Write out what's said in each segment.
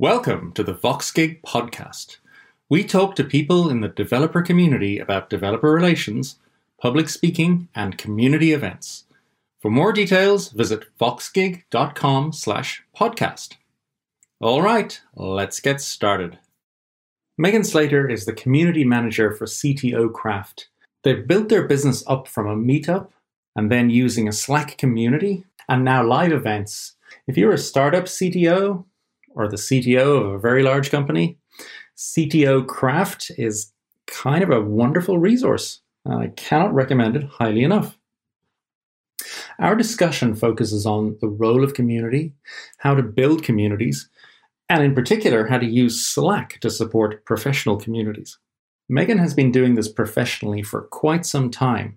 Welcome to the VoxGig podcast. We talk to people in the developer community about developer relations, public speaking, and community events. For more details, visit voxgig.com slash podcast. All right, let's get started. Megan Slater is the community manager for CTO Craft. They've built their business up from a meetup and then using a Slack community and now live events. If you're a startup CTO, or the CTO of a very large company, CTO Craft is kind of a wonderful resource. Uh, I cannot recommend it highly enough. Our discussion focuses on the role of community, how to build communities, and in particular, how to use Slack to support professional communities. Megan has been doing this professionally for quite some time,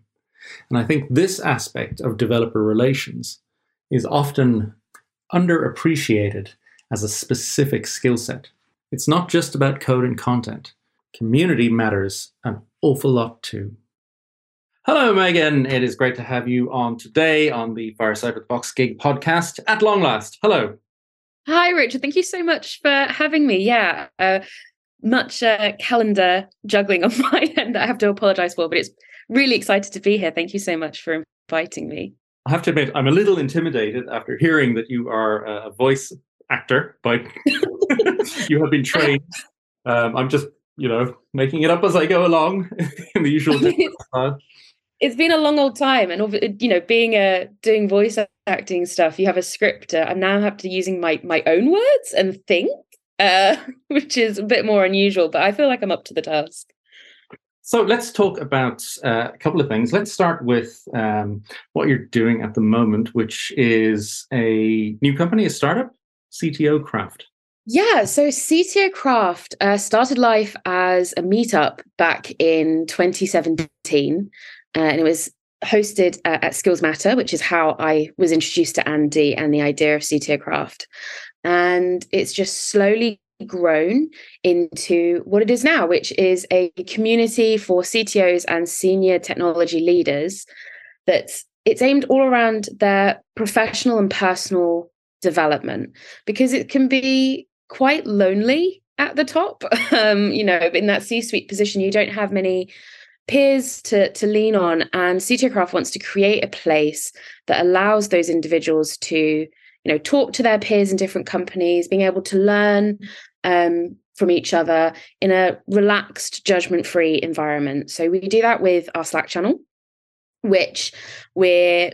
and I think this aspect of developer relations is often underappreciated as a specific skill set. It's not just about code and content. Community matters an awful lot too. Hello, Megan. It is great to have you on today on the Fireside with VoxGig podcast at long last. Hello. Hi, Richard. Thank you so much for having me. Yeah, uh, much uh, calendar juggling on my end that I have to apologize for, but it's really excited to be here. Thank you so much for inviting me. I have to admit, I'm a little intimidated after hearing that you are a voice actor, but you have been trained. Um, I'm just, you know, making it up as I go along in the usual. It's been a long old time, and you know, being a doing voice acting stuff, you have a script. I now have to using my my own words and think, uh, which is a bit more unusual. But I feel like I'm up to the task. So let's talk about uh, a couple of things. Let's start with um, what you're doing at the moment, which is a new company, a startup. CTO Craft? Yeah, so CTO Craft uh, started life as a meetup back in 2017, uh, and it was hosted uh, at Skills Matter, which is how I was introduced to Andy and the idea of CTO Craft. And it's just slowly grown into what it is now, which is a community for CTOs and senior technology leaders that's it's aimed all around their professional and personal development because it can be quite lonely at the top. Um, you know, in that C-suite position, you don't have many peers to to lean on, and CTO Craft wants to create a place that allows those individuals to, you know, talk to their peers in different companies, being able to learn um, from each other in a relaxed, judgment-free environment. So we do that with our Slack channel, which we're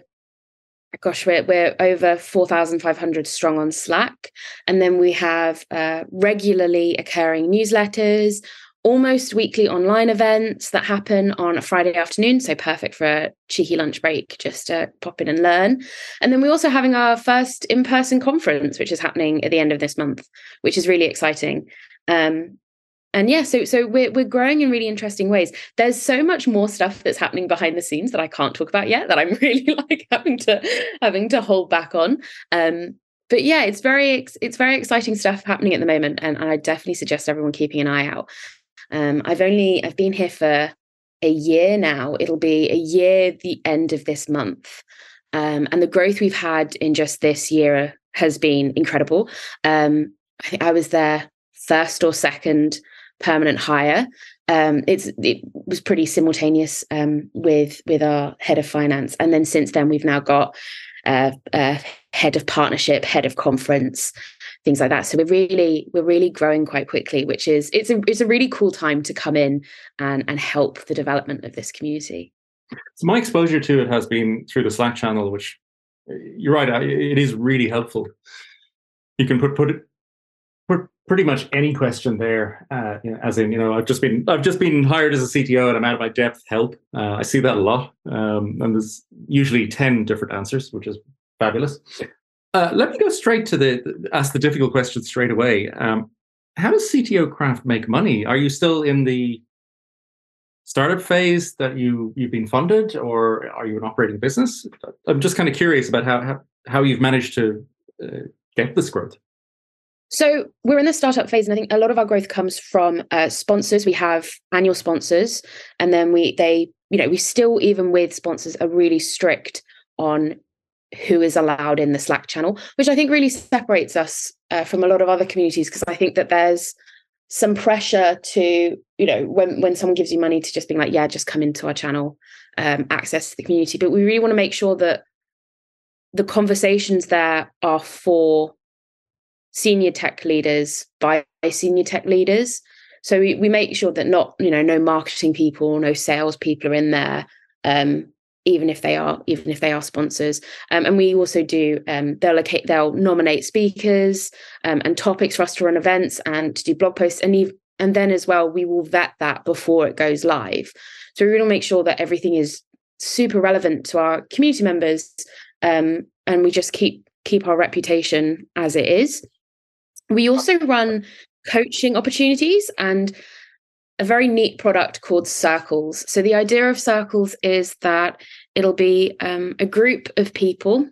gosh, we're, we're over 4,500 strong on Slack. And then we have uh, regularly occurring newsletters, almost weekly online events that happen on a Friday afternoon. So perfect for a cheeky lunch break, just to pop in and learn. And then we're also having our first in person conference, which is happening at the end of this month, which is really exciting. Um, and yeah so so we're, we're growing in really interesting ways. There's so much more stuff that's happening behind the scenes that i can't talk about yet that i'm really like having to having to hold back on. Um but yeah it's very it's very exciting stuff happening at the moment and, i definitely suggest everyone keeping an eye out. Um i've only i've been here for a year now. It'll be a year the end of this month. Um and the growth we've had in just this year has been incredible. Um i think i was there first or second permanent hire. Um, it's it was pretty simultaneous um, with with our head of finance, and then since then we've now got uh, uh, head of partnership, head of conference, things like that. So we're really we're really growing quite quickly, which is it's a it's a really cool time to come in and and help the development of this community. So my exposure to it has been through the Slack channel, which you're right, it is really helpful. You can put put it pretty much any question there. Uh, you know, as in, you know, I've just been I've just been hired as a CTO and I'm out of my depth. Help! Uh, I see that a lot, um, and there's usually ten different answers, which is fabulous. Uh, let me go straight to the ask the difficult question straight away. Um, how does CTO Craft make money? Are you still in the startup phase that you you've been funded, or are you an operating business? I'm just kind of curious about how how, how you've managed to uh, get this growth. So we're in the startup phase, and I think a lot of our growth comes from uh, sponsors. We have annual sponsors, and then we they you know we still even with sponsors are really strict on who is allowed in the Slack channel, which I think really separates us uh, from a lot of other communities because I think that there's some pressure to you know when when someone gives you money to just being like yeah just come into our channel um, access the community but we really want to make sure that the conversations there are for senior tech leaders by senior tech leaders. So we, we make sure that not you know no marketing people no sales people are in there um, even if they are even if they are sponsors. Um, and we also do um, they'll locate they'll nominate speakers um, and topics for us to run events and to do blog posts and even, and then as well we will vet that before it goes live. So we to make sure that everything is super relevant to our community members um, and we just keep keep our reputation as it is we also run coaching opportunities and a very neat product called Circles. So the idea of Circles is that it'll be um, a group of people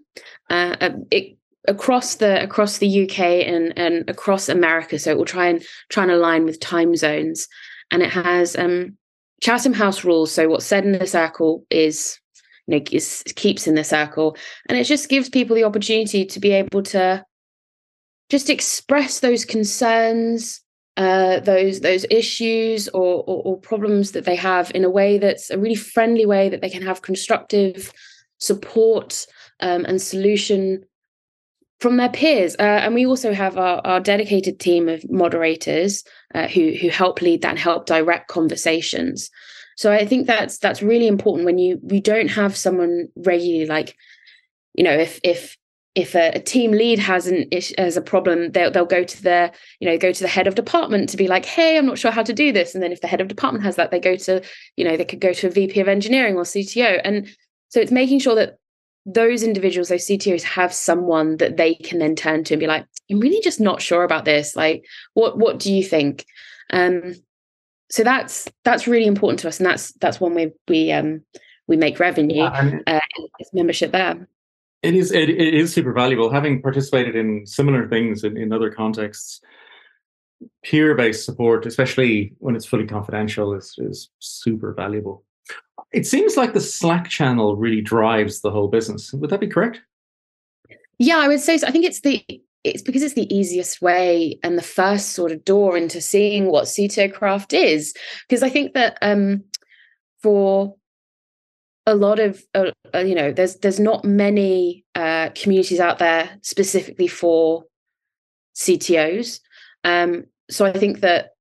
uh, uh it, across the across the UK and and across America. So it will try and try and align with time zones, and it has um, Chatham House rules. So what's said in the circle is you know is, keeps in the circle, and it just gives people the opportunity to be able to just express those concerns uh, those those issues or, or, or problems that they have in a way that's a really friendly way that they can have constructive support um, and solution from their peers. Uh, and we also have our, our dedicated team of moderators uh, who who help lead that and help direct conversations. So I think that's that's really important when you we don't have someone regularly like you know if if if a, a, team lead has an has a problem, they'll they'll go to the you know go to the head of department to be like, hey, I'm not sure how to do this. And then if the head of department has that, they go to you know they could go to a VP of engineering or CTO. And so it's making sure that those individuals, those CTOs, have someone that they can then turn to and be like, I'm really just not sure about this. Like, what what do you think? Um, so that's that's really important to us, and that's that's one way we um we make revenue yeah, uh, membership there. It is it, it is super valuable. Having participated in similar things in, in other contexts, peer-based support, especially when it's fully confidential, is is super valuable. It seems like the Slack channel really drives the whole business. Would that be correct? Yeah, I would say so. I think it's the it's because it's the easiest way and the first sort of door into seeing what CTO craft is. Because I think that um, for a lot of uh, uh, you know there's there's not many uh, communities out there specifically for CTOs. Um, so I think that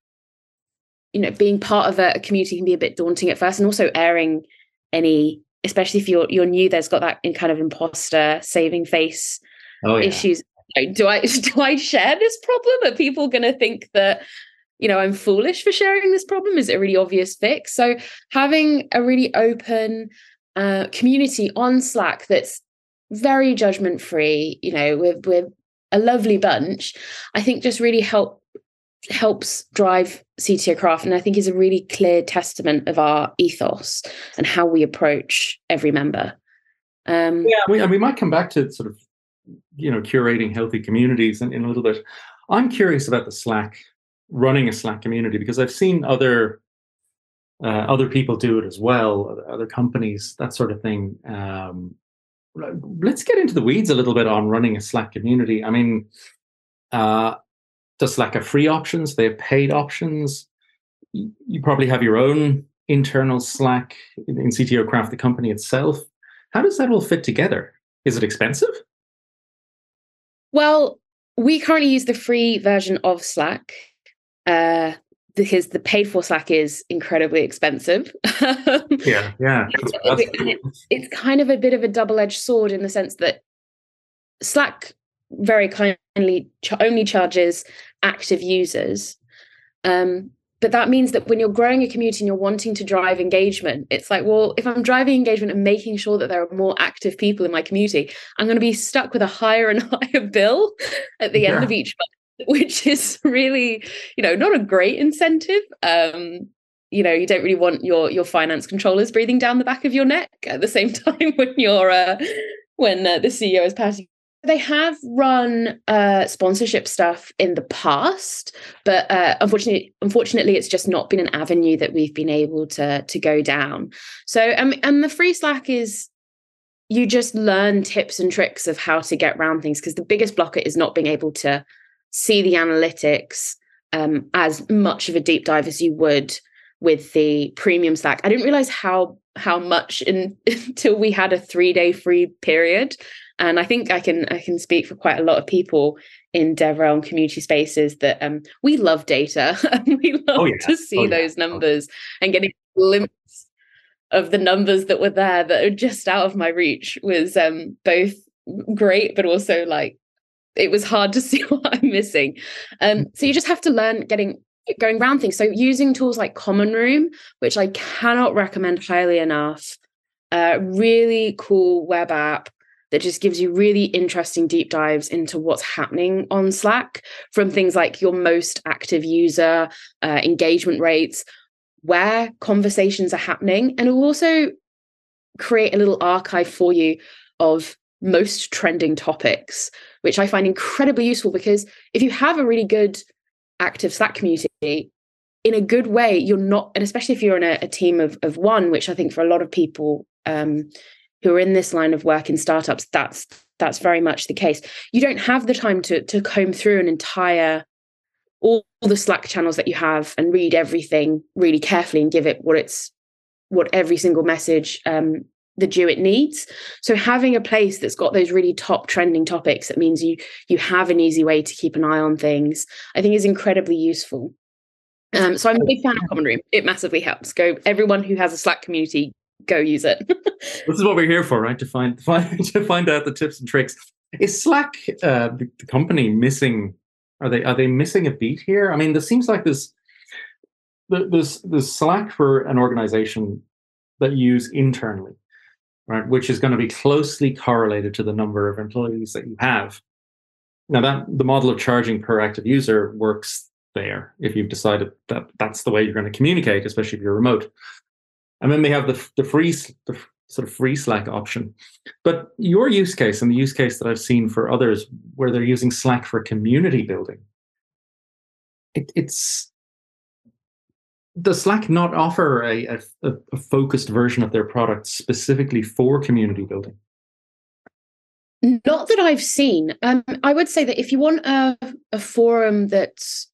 you know being part of a, a, community can be a bit daunting at first, and also airing any, especially if you're you're new, there's got that in kind of imposter saving face oh, yeah. issues. Do I do I share this problem? Are people going to think that you know I'm foolish for sharing this problem? Is it a really obvious fix? So having a really open uh, community on Slack that's very judgment free, you know, we're, we're a lovely bunch, I think just really help helps drive CTO craft and I think is a really clear testament of our ethos and how we approach every member. Um, yeah, we, and we might come back to sort of, you know, curating healthy communities in, in a little bit. I'm curious about the Slack, running a Slack community, because I've seen other uh, other people do it as well, other companies, that sort of thing. Um, let's get into the weeds a little bit on running a Slack community. I mean, uh, does Slack have free options? They have paid options. You probably have your own internal Slack in CTO Craft, the company itself. How does that all fit together? Is it expensive? Well, we currently use the free version of Slack. Uh, because the paid for Slack is incredibly expensive. yeah, yeah. It's, it's kind of a bit of a double edged sword in the sense that Slack very kindly only charges active users. Um, but that means that when you're growing a community and you're wanting to drive engagement, it's like, well, if I'm driving engagement and making sure that there are more active people in my community, I'm going to be stuck with a higher and higher bill at the yeah. end of each month which is really, you know, not a great incentive. Um, you know, you don't really want your your finance controllers breathing down the back of your neck at the same time when you're uh, when uh, the CEO is passing. They have run uh, sponsorship stuff in the past, but uh, unfortunately, unfortunately, it's just not been an avenue that we've been able to to go down. So, um, and the free Slack is you just learn tips and tricks of how to get around things because the biggest blocker is not being able to see the analytics um, as much of a deep dive as you would with the premium Slack. I didn't realize how how much in, until we had a three day free period, and I think I can I can speak for quite a lot of people in DevRel community spaces that um, we love data and we love oh, yeah. to see oh, those yeah. numbers and getting a glimpse of the numbers that were there that are just out of my reach was um, both great but also like it was hard to see what I'm missing. Um, so you just have to learn getting going around things. So using tools like Common Room, which I cannot recommend highly enough, a uh, really cool web app that just gives you really interesting deep dives into what's happening on Slack from things like your most active user, uh, engagement rates, where conversations are happening, and it will also create a little archive for you of most trending topics, which I find incredibly useful because if you have a really good active Slack community, in a good way, you're not, and especially if you're in a, a team of, of one, which I think for a lot of people um, who are in this line of work in startups, that's that's very much the case. You don't have the time to to comb through an entire all the Slack channels that you have and read everything really carefully and give it what it's what every single message um, the due it needs. So having a place that's got those really top trending topics that means you you have an easy way to keep an eye on things, I think is incredibly useful. Um, so I'm a big fan of Common Room. It massively helps. Go everyone who has a Slack community, go use it. this is what we're here for, right? To find find to find out the tips and tricks. Is Slack uh, the, the company missing? Are they are they missing a beat here? I mean, there seems like this there's there's Slack for an organization that you use internally right, which is going to be closely correlated to the number of employees that you have. Now, that the model of charging per active user works there if you've decided that that's the way you're going to communicate, especially if you're remote. And then they have the, the free the sort of free Slack option. But your use case and the use case that I've seen for others where they're using Slack for community building, it, it's does Slack not offer a, a, a, focused version of their product specifically for community building? Not that I've seen. Um, I would say that if you want a, a forum that's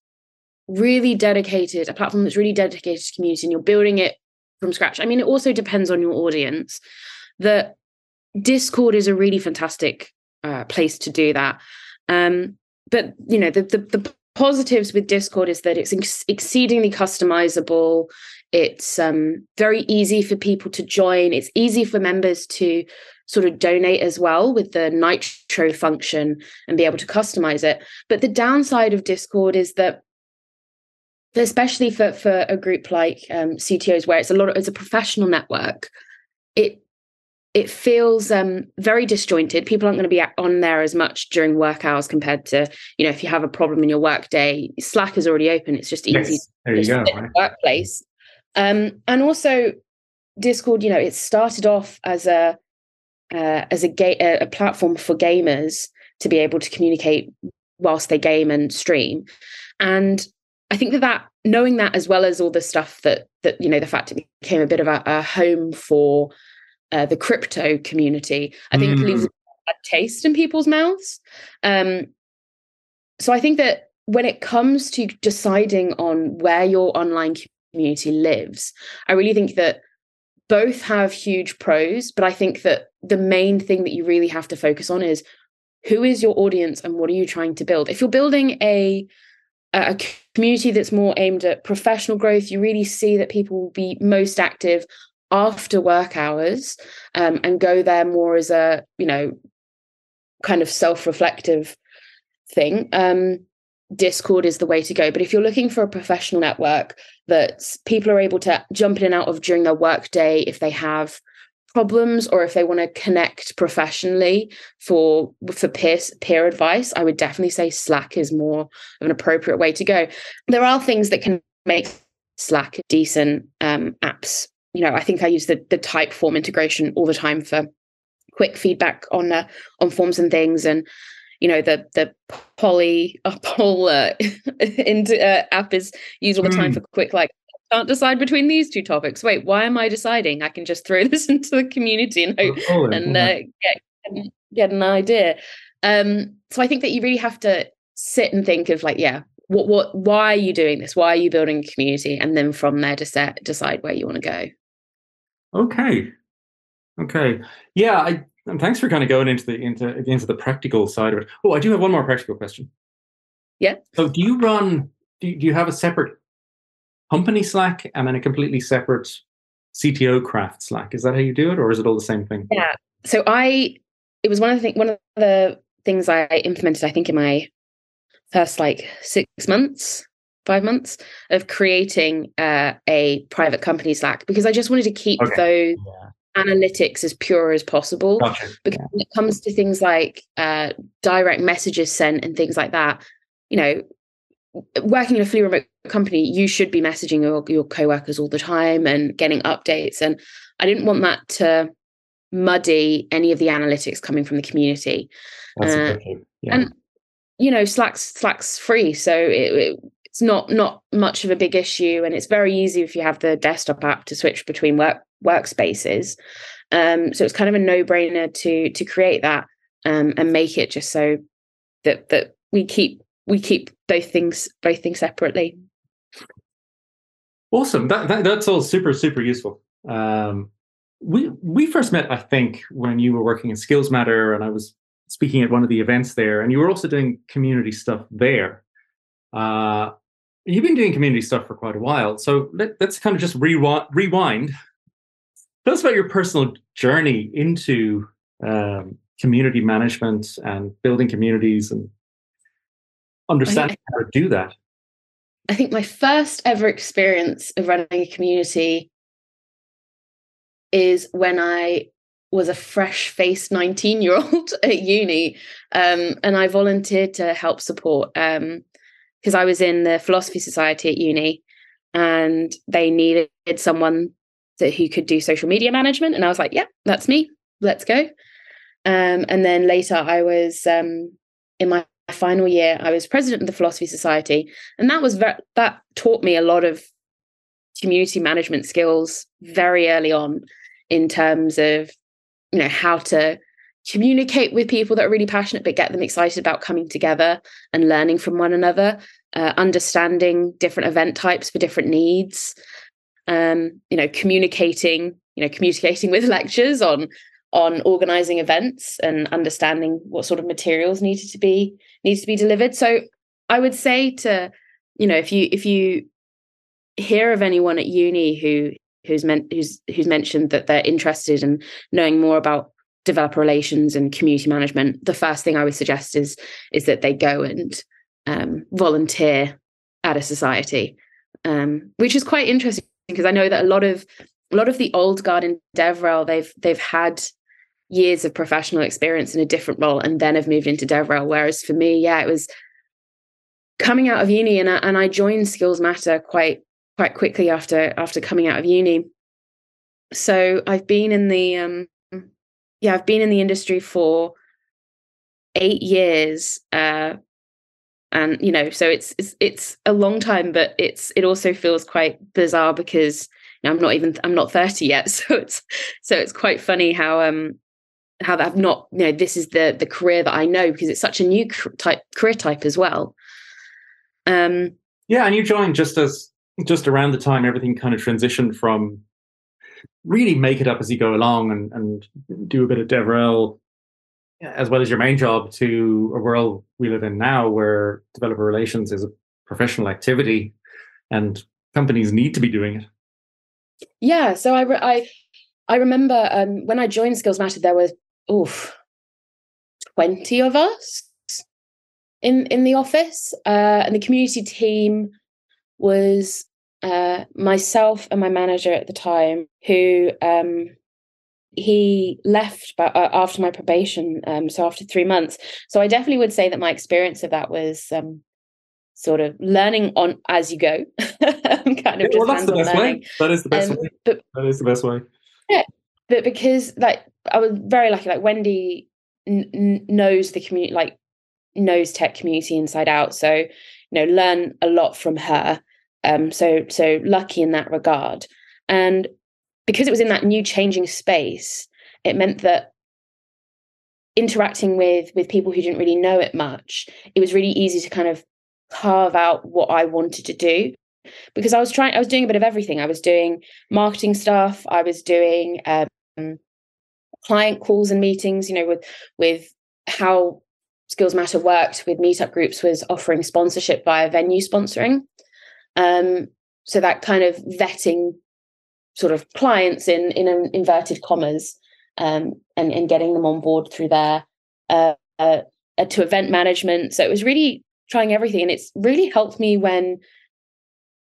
really dedicated, a platform that's really dedicated to community, and you're building it from scratch. I mean, it also depends on your audience. That Discord is a really fantastic uh, place to do that. Um, but you know, the, the the positives with Discord is that it's ex- exceedingly customizable. It's um, very easy for people to join. It's easy for members to sort of donate as well with the Nitro function and be able to customize it. But the downside of Discord is that especially for for a group like um, CTOs, where it's a lot of it's a professional network, it it feels um, very disjointed. People aren't going to be on there as much during work hours compared to, you know, if you have a problem in your work day, Slack is already open. It's just easy yes, there you go, right? workplace. Um, and also Discord, you know, it started off as a uh, as a, ga- a platform for gamers to be able to communicate whilst they game and stream. And I think that that knowing that as well as all the stuff that that you know the fact it became a bit of a, a home for uh, the crypto community, I think mm. leaves a bad taste in people's mouths. Um, so I think that when it comes to deciding on where your online community lives, I really think that both have huge pros, but I think that the main thing that you really have to focus on is who is your audience and what are you trying to build? If you're building a a community that's more aimed at professional growth, you really see that people will be most active after work hours um, and go there more as a you know kind of self-reflective thing. Um, discord is the way to go. But if you're looking for a professional network that people are able to jump in and out of during their work day if they have problems or if they want to connect professionally for for peer peer advice i would definitely say slack is more of an appropriate way to go. There are things that can make slack decent um, apps you know, I think I use the the Typeform integration all the time for quick feedback on uh, on forms and things, and you know the the Polly uh, poll uh, into, uh, app is used all the time mm. for quick like can't decide between these two topics. Wait, why am I deciding? I can just throw this into the community and hope oh, and uh, get get an idea. Um, so I think that you really have to sit and think of like, yeah, what what why are you doing this? Why are you building a community? And then from there, decide decide where you want to go. Okay, okay, yeah. I and thanks for kind of going into the into into the practical side of it. Oh, I do have one more practical question. Yeah. So, do you run? Do you, do you have a separate company Slack and then a completely separate CTO craft Slack? Is that how you do it, or is it all the same thing? Yeah. So I, it was one of the thing, one of the things I implemented. I think in my first like six months, five months of creating uh, a private company Slack because I just wanted to keep okay. those. Yeah analytics as pure as possible gotcha. because yeah. when it comes to things like uh, direct messages sent and things like that you know working in a fully remote company you should be messaging your, your co-workers all the time and getting updates and i didn't want that to muddy any of the analytics coming from the community uh, yeah. and you know slack's slack's free so it, it, it's not not much of a big issue and it's very easy if you have the desktop app to switch between work workspaces. Um, so it's kind of a no-brainer to to create that um, and make it just so that that we keep we keep both things both things separately. Awesome. That, that that's all super super useful. Um, we we first met i think when you were working in skills matter and i was speaking at one of the events there and you were also doing community stuff there. Uh, you've been doing community stuff for quite a while so let, us kind of just rewind, rewind tell us about your personal journey into um, community management and building communities and understanding how to do that? I think my first ever experience of running a community is when I was a fresh faced 19 year old at uni. Um, and I volunteered to help support because I was in the Philosophy Society at uni and they needed someone that who could do social media management. And I was like, yeah, that's me. Let's go. Um, and then later I was um, in my final year, I was president of the Philosophy Society, and that was that taught me a lot of community management skills very early on in terms of you know how to communicate with people that are really passionate but get them excited about coming together and learning from one another uh, understanding different event types for different needs um, you know communicating you know communicating with lectures on on organizing events and understanding what sort of materials needed to be needs to be delivered. So i would say to you know if you if you hear of anyone at uni who who's meant who's who's mentioned that they're interested in knowing more about developer relations and community management the first thing i would suggest is is that they go and um, volunteer at a society um, which is quite interesting because i know that a lot of a lot of the old guard in DevRel, they've they've had years of professional experience in a different role and then have moved into DevRel. Whereas for me, yeah, it was coming out of uni and I, and I joined Skills Matter quite quite quickly after after coming out of uni. So I've been in the um yeah, I've been in the industry for eight years. Uh and you know, so it's it's it's a long time, but it's it also feels quite bizarre because I'm not even I'm not 30 yet. So it's so it's quite funny how um how I've not you know this is the the career that I know because it's such a new type career type as well. Um yeah, and you joined just as just around the time everything kind of transitioned from really make it up as you go along and, and do a bit of DevRel as well as your main job to a world we live in now where developer relations is a professional activity and companies need to be doing it. Yeah, so I re- I I remember um, when I joined Skills Matter, there was oof, twenty of us in in the office, uh, and the community team was uh, myself and my manager at the time, who um, he left uh, after my probation, um, so after three months. So I definitely would say that my experience of that was um, sort of learning on as you go kind of well, that's the best learning. way that is the best um, way but, that is the best way yeah but because like i was very lucky like wendy n- knows the community like knows tech community inside out so you know learn a lot from her Um, so so lucky in that regard. And because it was in that new changing space, it meant that interacting with with people who didn't really know it much, it was really easy to kind of carve out what I wanted to do because I was trying I was doing a bit of everything. I was doing marketing stuff, I was doing um, client calls and meetings, you know, with with how Skills Matter worked with meetup groups was offering sponsorship via venue sponsoring. Um, so that kind of vetting sort of clients in in inverted commas um, and and getting them on board through there uh, uh, to event management. So it was really trying everything, and it's really helped me when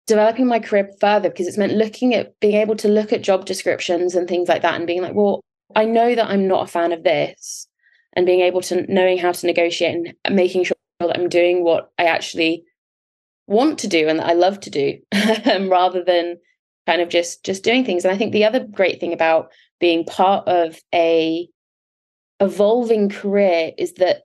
developing my career further because it's meant looking at being able to look at job descriptions and things like that and being like, well, I know that I'm not a fan of this, and being able to knowing how to negotiate and making sure that I'm doing what I actually want to do and that I love to do, rather than kind of just just doing things. And I think the other great thing about being part of a evolving career is that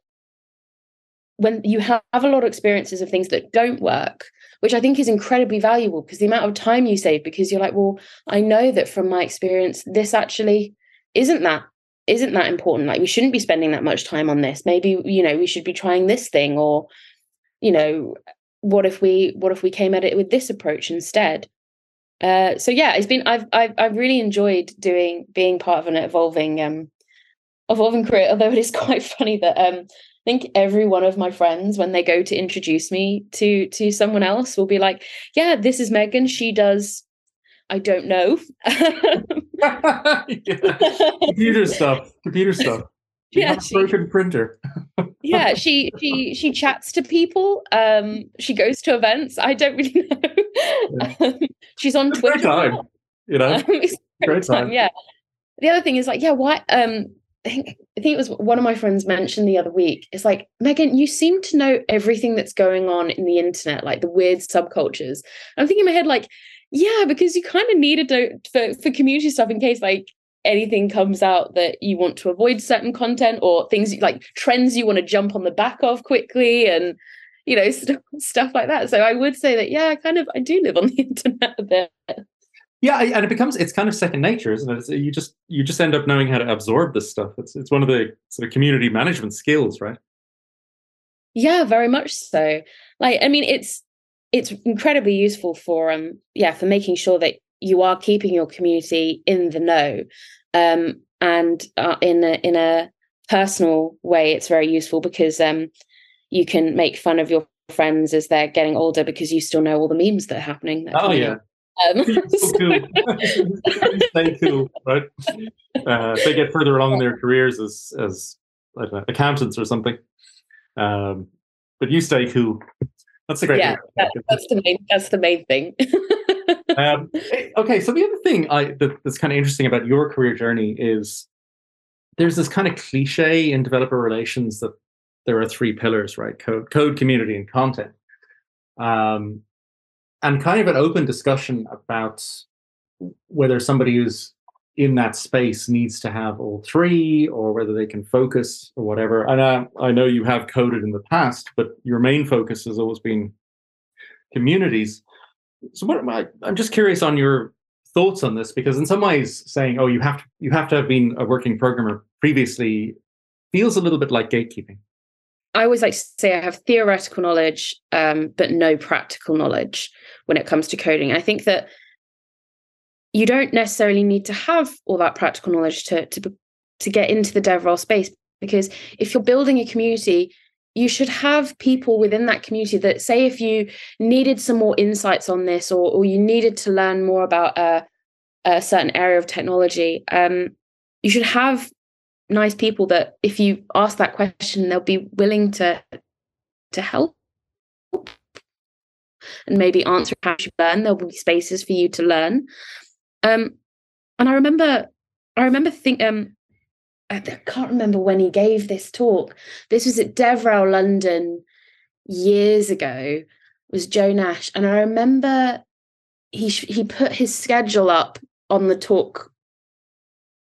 when you have a lot of experiences of things that don't work which i think is incredibly valuable because the amount of time you save because you're like well i know that from my experience this actually isn't that isn't that important. Like we shouldn't be spending that much time on this. Maybe you know we should be trying this thing or you know what if we what if we came at it with this approach instead uh, so yeah, it's been I've, I've I've really enjoyed doing being part of an evolving um evolving career. Although it is quite funny that um I think every one of my friends when they go to introduce me to to someone else will be like, yeah, this is Megan. She does I don't know. yeah. Computer stuff. Computer stuff. You yeah, she, broken printer. Yeah, she she she chats to people. Um, she goes to events. I don't really know. Yeah. She's on it's Twitter. Great time, you know. Um, great, great time. time. Yeah. The other thing is like, yeah, why? Um, I think I think it was one of my friends mentioned the other week. It's like Megan, you seem to know everything that's going on in the internet, like the weird subcultures. I'm thinking in my head, like, yeah, because you kind of needed to for for community stuff in case like anything comes out that you want to avoid certain content or things like trends you want to jump on the back of quickly and you know st- stuff like that. So i would say that yeah i kind of i do live on the internet a bit. Yeah and it becomes it's kind of second nature isn't it? It's, you just you just end up knowing how to absorb this stuff. It's it's one of the sort of community management skills right? Yeah very much so. Like i mean it's it's incredibly useful for um yeah for making sure that you are keeping your community in the know um, and uh, in a, in a personal way it's very useful because um, you can make fun of your friends as they're getting older because you still know all the memes that are happening oh yeah um, so cool. stay cool, right? Uh, they get further along in their careers as as know, accountants or something. Um, but you stay cool. That's a great. Yeah, that, that's the main. That's the main thing. um, okay, so the other thing I, that, that's kind of interesting about your career journey is there's this kind of cliche in developer relations that there are three pillars, right? Code, code, community, and content. Um, and kind of an open discussion about whether somebody who's in that space needs to have all three or whether they can focus or whatever. And I, I know you have coded in the past, but your main focus has always been communities so what I, I'm just curious on your thoughts on this because in some ways saying oh you have to you have to have been a working programmer previously feels a little bit like gatekeeping. I always like to say i have theoretical knowledge um, but no practical knowledge when it comes to coding. I think that you don't necessarily need to have all that practical knowledge to to to get into the DevRel space because if you're building a community you should have people within that community that say if you needed some more insights on this or, or you needed to learn more about a, a certain area of technology um, you should have nice people that if you ask that question they'll be willing to to help. And maybe answer how you learn. There'll be spaces for you to learn. Um, and i remember i remember think um I can't remember when he gave this talk. This was at DevRel London years ago. It was Joe Nash, and I remember he he put his schedule up on the talk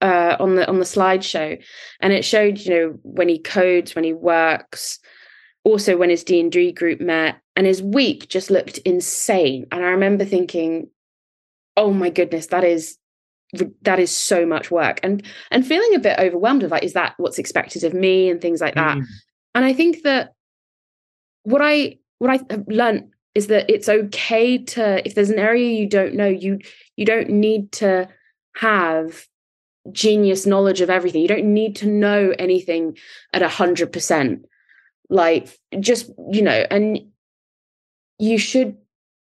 uh, on the on the slideshow, and it showed you know when he codes, when he works, also when his D&D group met and his week just looked insane and I remember thinking oh my goodness that is that is so much work. And and feeling a bit overwhelmed of like is that what's expected of me and things like that. Mm. and I think that what I what I have learned is that it's okay to if there's an area you don't know you you don't need to have genius knowledge of everything. You don't need to know anything at a hundred percent. Like just you know and you should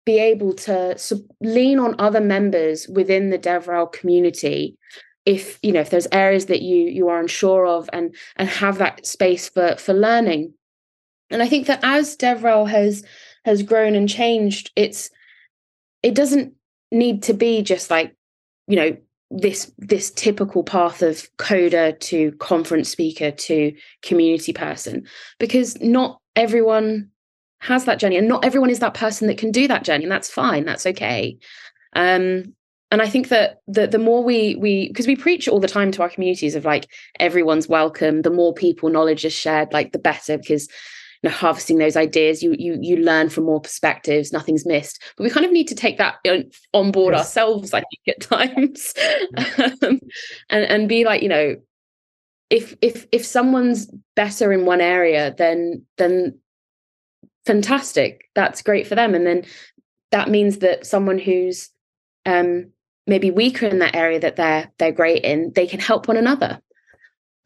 be able to lean on other members within the devrel community if you know if there's areas that you you are unsure of and and have that space for for learning. And i think that as devrel has has grown and changed it's it doesn't need to be just like you know this this typical path of coder to conference speaker to community person because not everyone has that journey and not everyone is that person that can do that journey and that's fine that's okay. Um and i think that the the more we we because we preach all the time to our communities of like everyone's welcome the more people knowledge is shared like the better because you know harvesting those ideas you you you learn from more perspectives nothing's missed. But we kind of need to take that on board yes. ourselves i think at times. Um, and and be like you know if if if someone's better in one area then then fantastic. That's great for them. And then that means that someone who's um maybe weaker in that area that they're they're great in they can help one another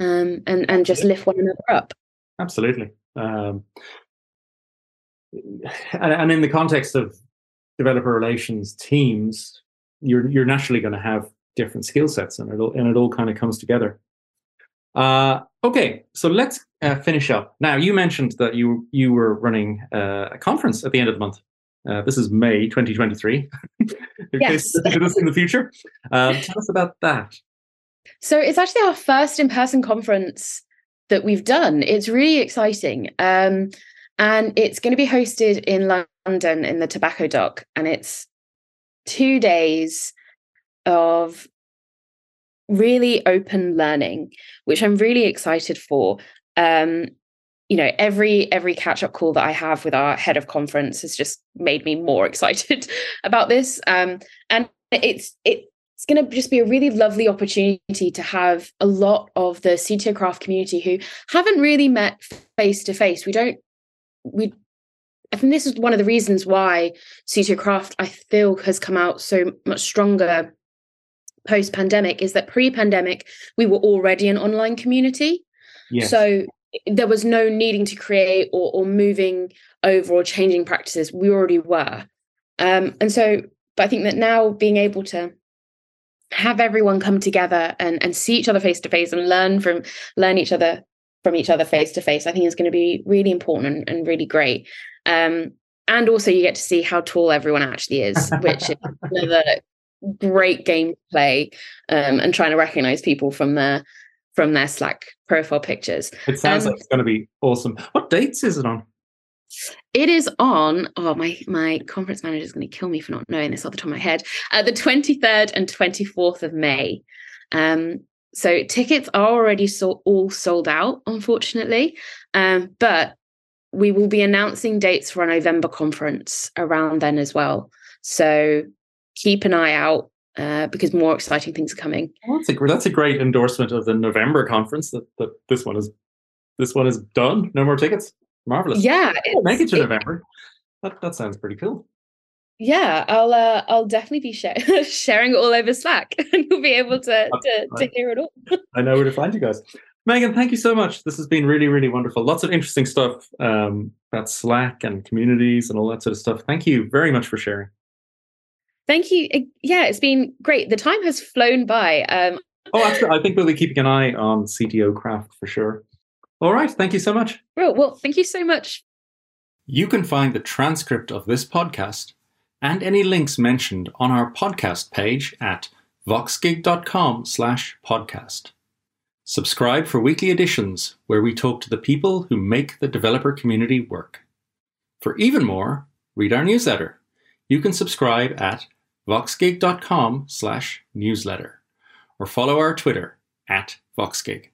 um and and just lift one another up. Absolutely. Um, and, and in the context of developer relations teams, you're you're naturally going to have different skill sets, and it all and it all kind of comes together. Uh, okay, so let's uh, finish up. Now, you mentioned that you you were running uh, a conference at the end of the month. Uh, this is May 2023. in yes. case in the future. Um, tell us about that. So it's actually our first in-person conference that we've done. It's really exciting. Um, and it's going to be hosted in London in the Tobacco Dock. And it's two days of really open learning, which I'm really excited for. Um, you know, every every catch up call that I have with our head of conference has just made me more excited about this. Um, and it's it it's going to just be a really lovely opportunity to have a lot of the CTO craft community who haven't really met face to face. We don't, we, I think this is one of the reasons why CTO craft, I feel, has come out so much stronger post pandemic is that pre pandemic, we were already an online community. Yes. So there was no needing to create or, or moving over or changing practices. We already were. Um, and so, but I think that now being able to have everyone come together and and see each other face to face and learn from learn each other from each other face to face i think is going to be really important and, and really great um, and also you get to see how tall everyone actually is which is another great game play um, and trying to recognize people from their from their slack profile pictures it sounds um, like it's going to be awesome what dates is it on it is on. Oh, my my conference manager is going to kill me for not knowing this off the top of my head. Uh, the twenty third and twenty fourth of May. Um, so tickets are already so, all sold out, unfortunately. Um, but we will be announcing dates for our November conference around then as well. So keep an eye out uh, because more exciting things are coming. Well, that's a that's a great endorsement of the November conference. That, that this one is this one is done. No more tickets. Marvelous. Yeah, make it to it, November. That that sounds pretty cool. Yeah, I'll uh, I'll definitely be share- sharing it all over Slack, and you'll be able to to, to hear it all. I know where to find you guys. Megan, thank you so much. This has been really, really wonderful. Lots of interesting stuff um, about Slack and communities and all that sort of stuff. Thank you very much for sharing. Thank you. Yeah, it's been great. The time has flown by. Um, oh, absolutely. I think we'll be keeping an eye on CTO craft for sure. All right. Thank you so much. Well, well, thank you so much. You can find the transcript of this podcast and any links mentioned on our podcast page at voxgig.com slash podcast. Subscribe for weekly editions where we talk to the people who make the developer community work. For even more, read our newsletter. You can subscribe at voxgig.com slash newsletter or follow our Twitter at voxgig.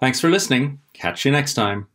Thanks for listening. Catch you next time.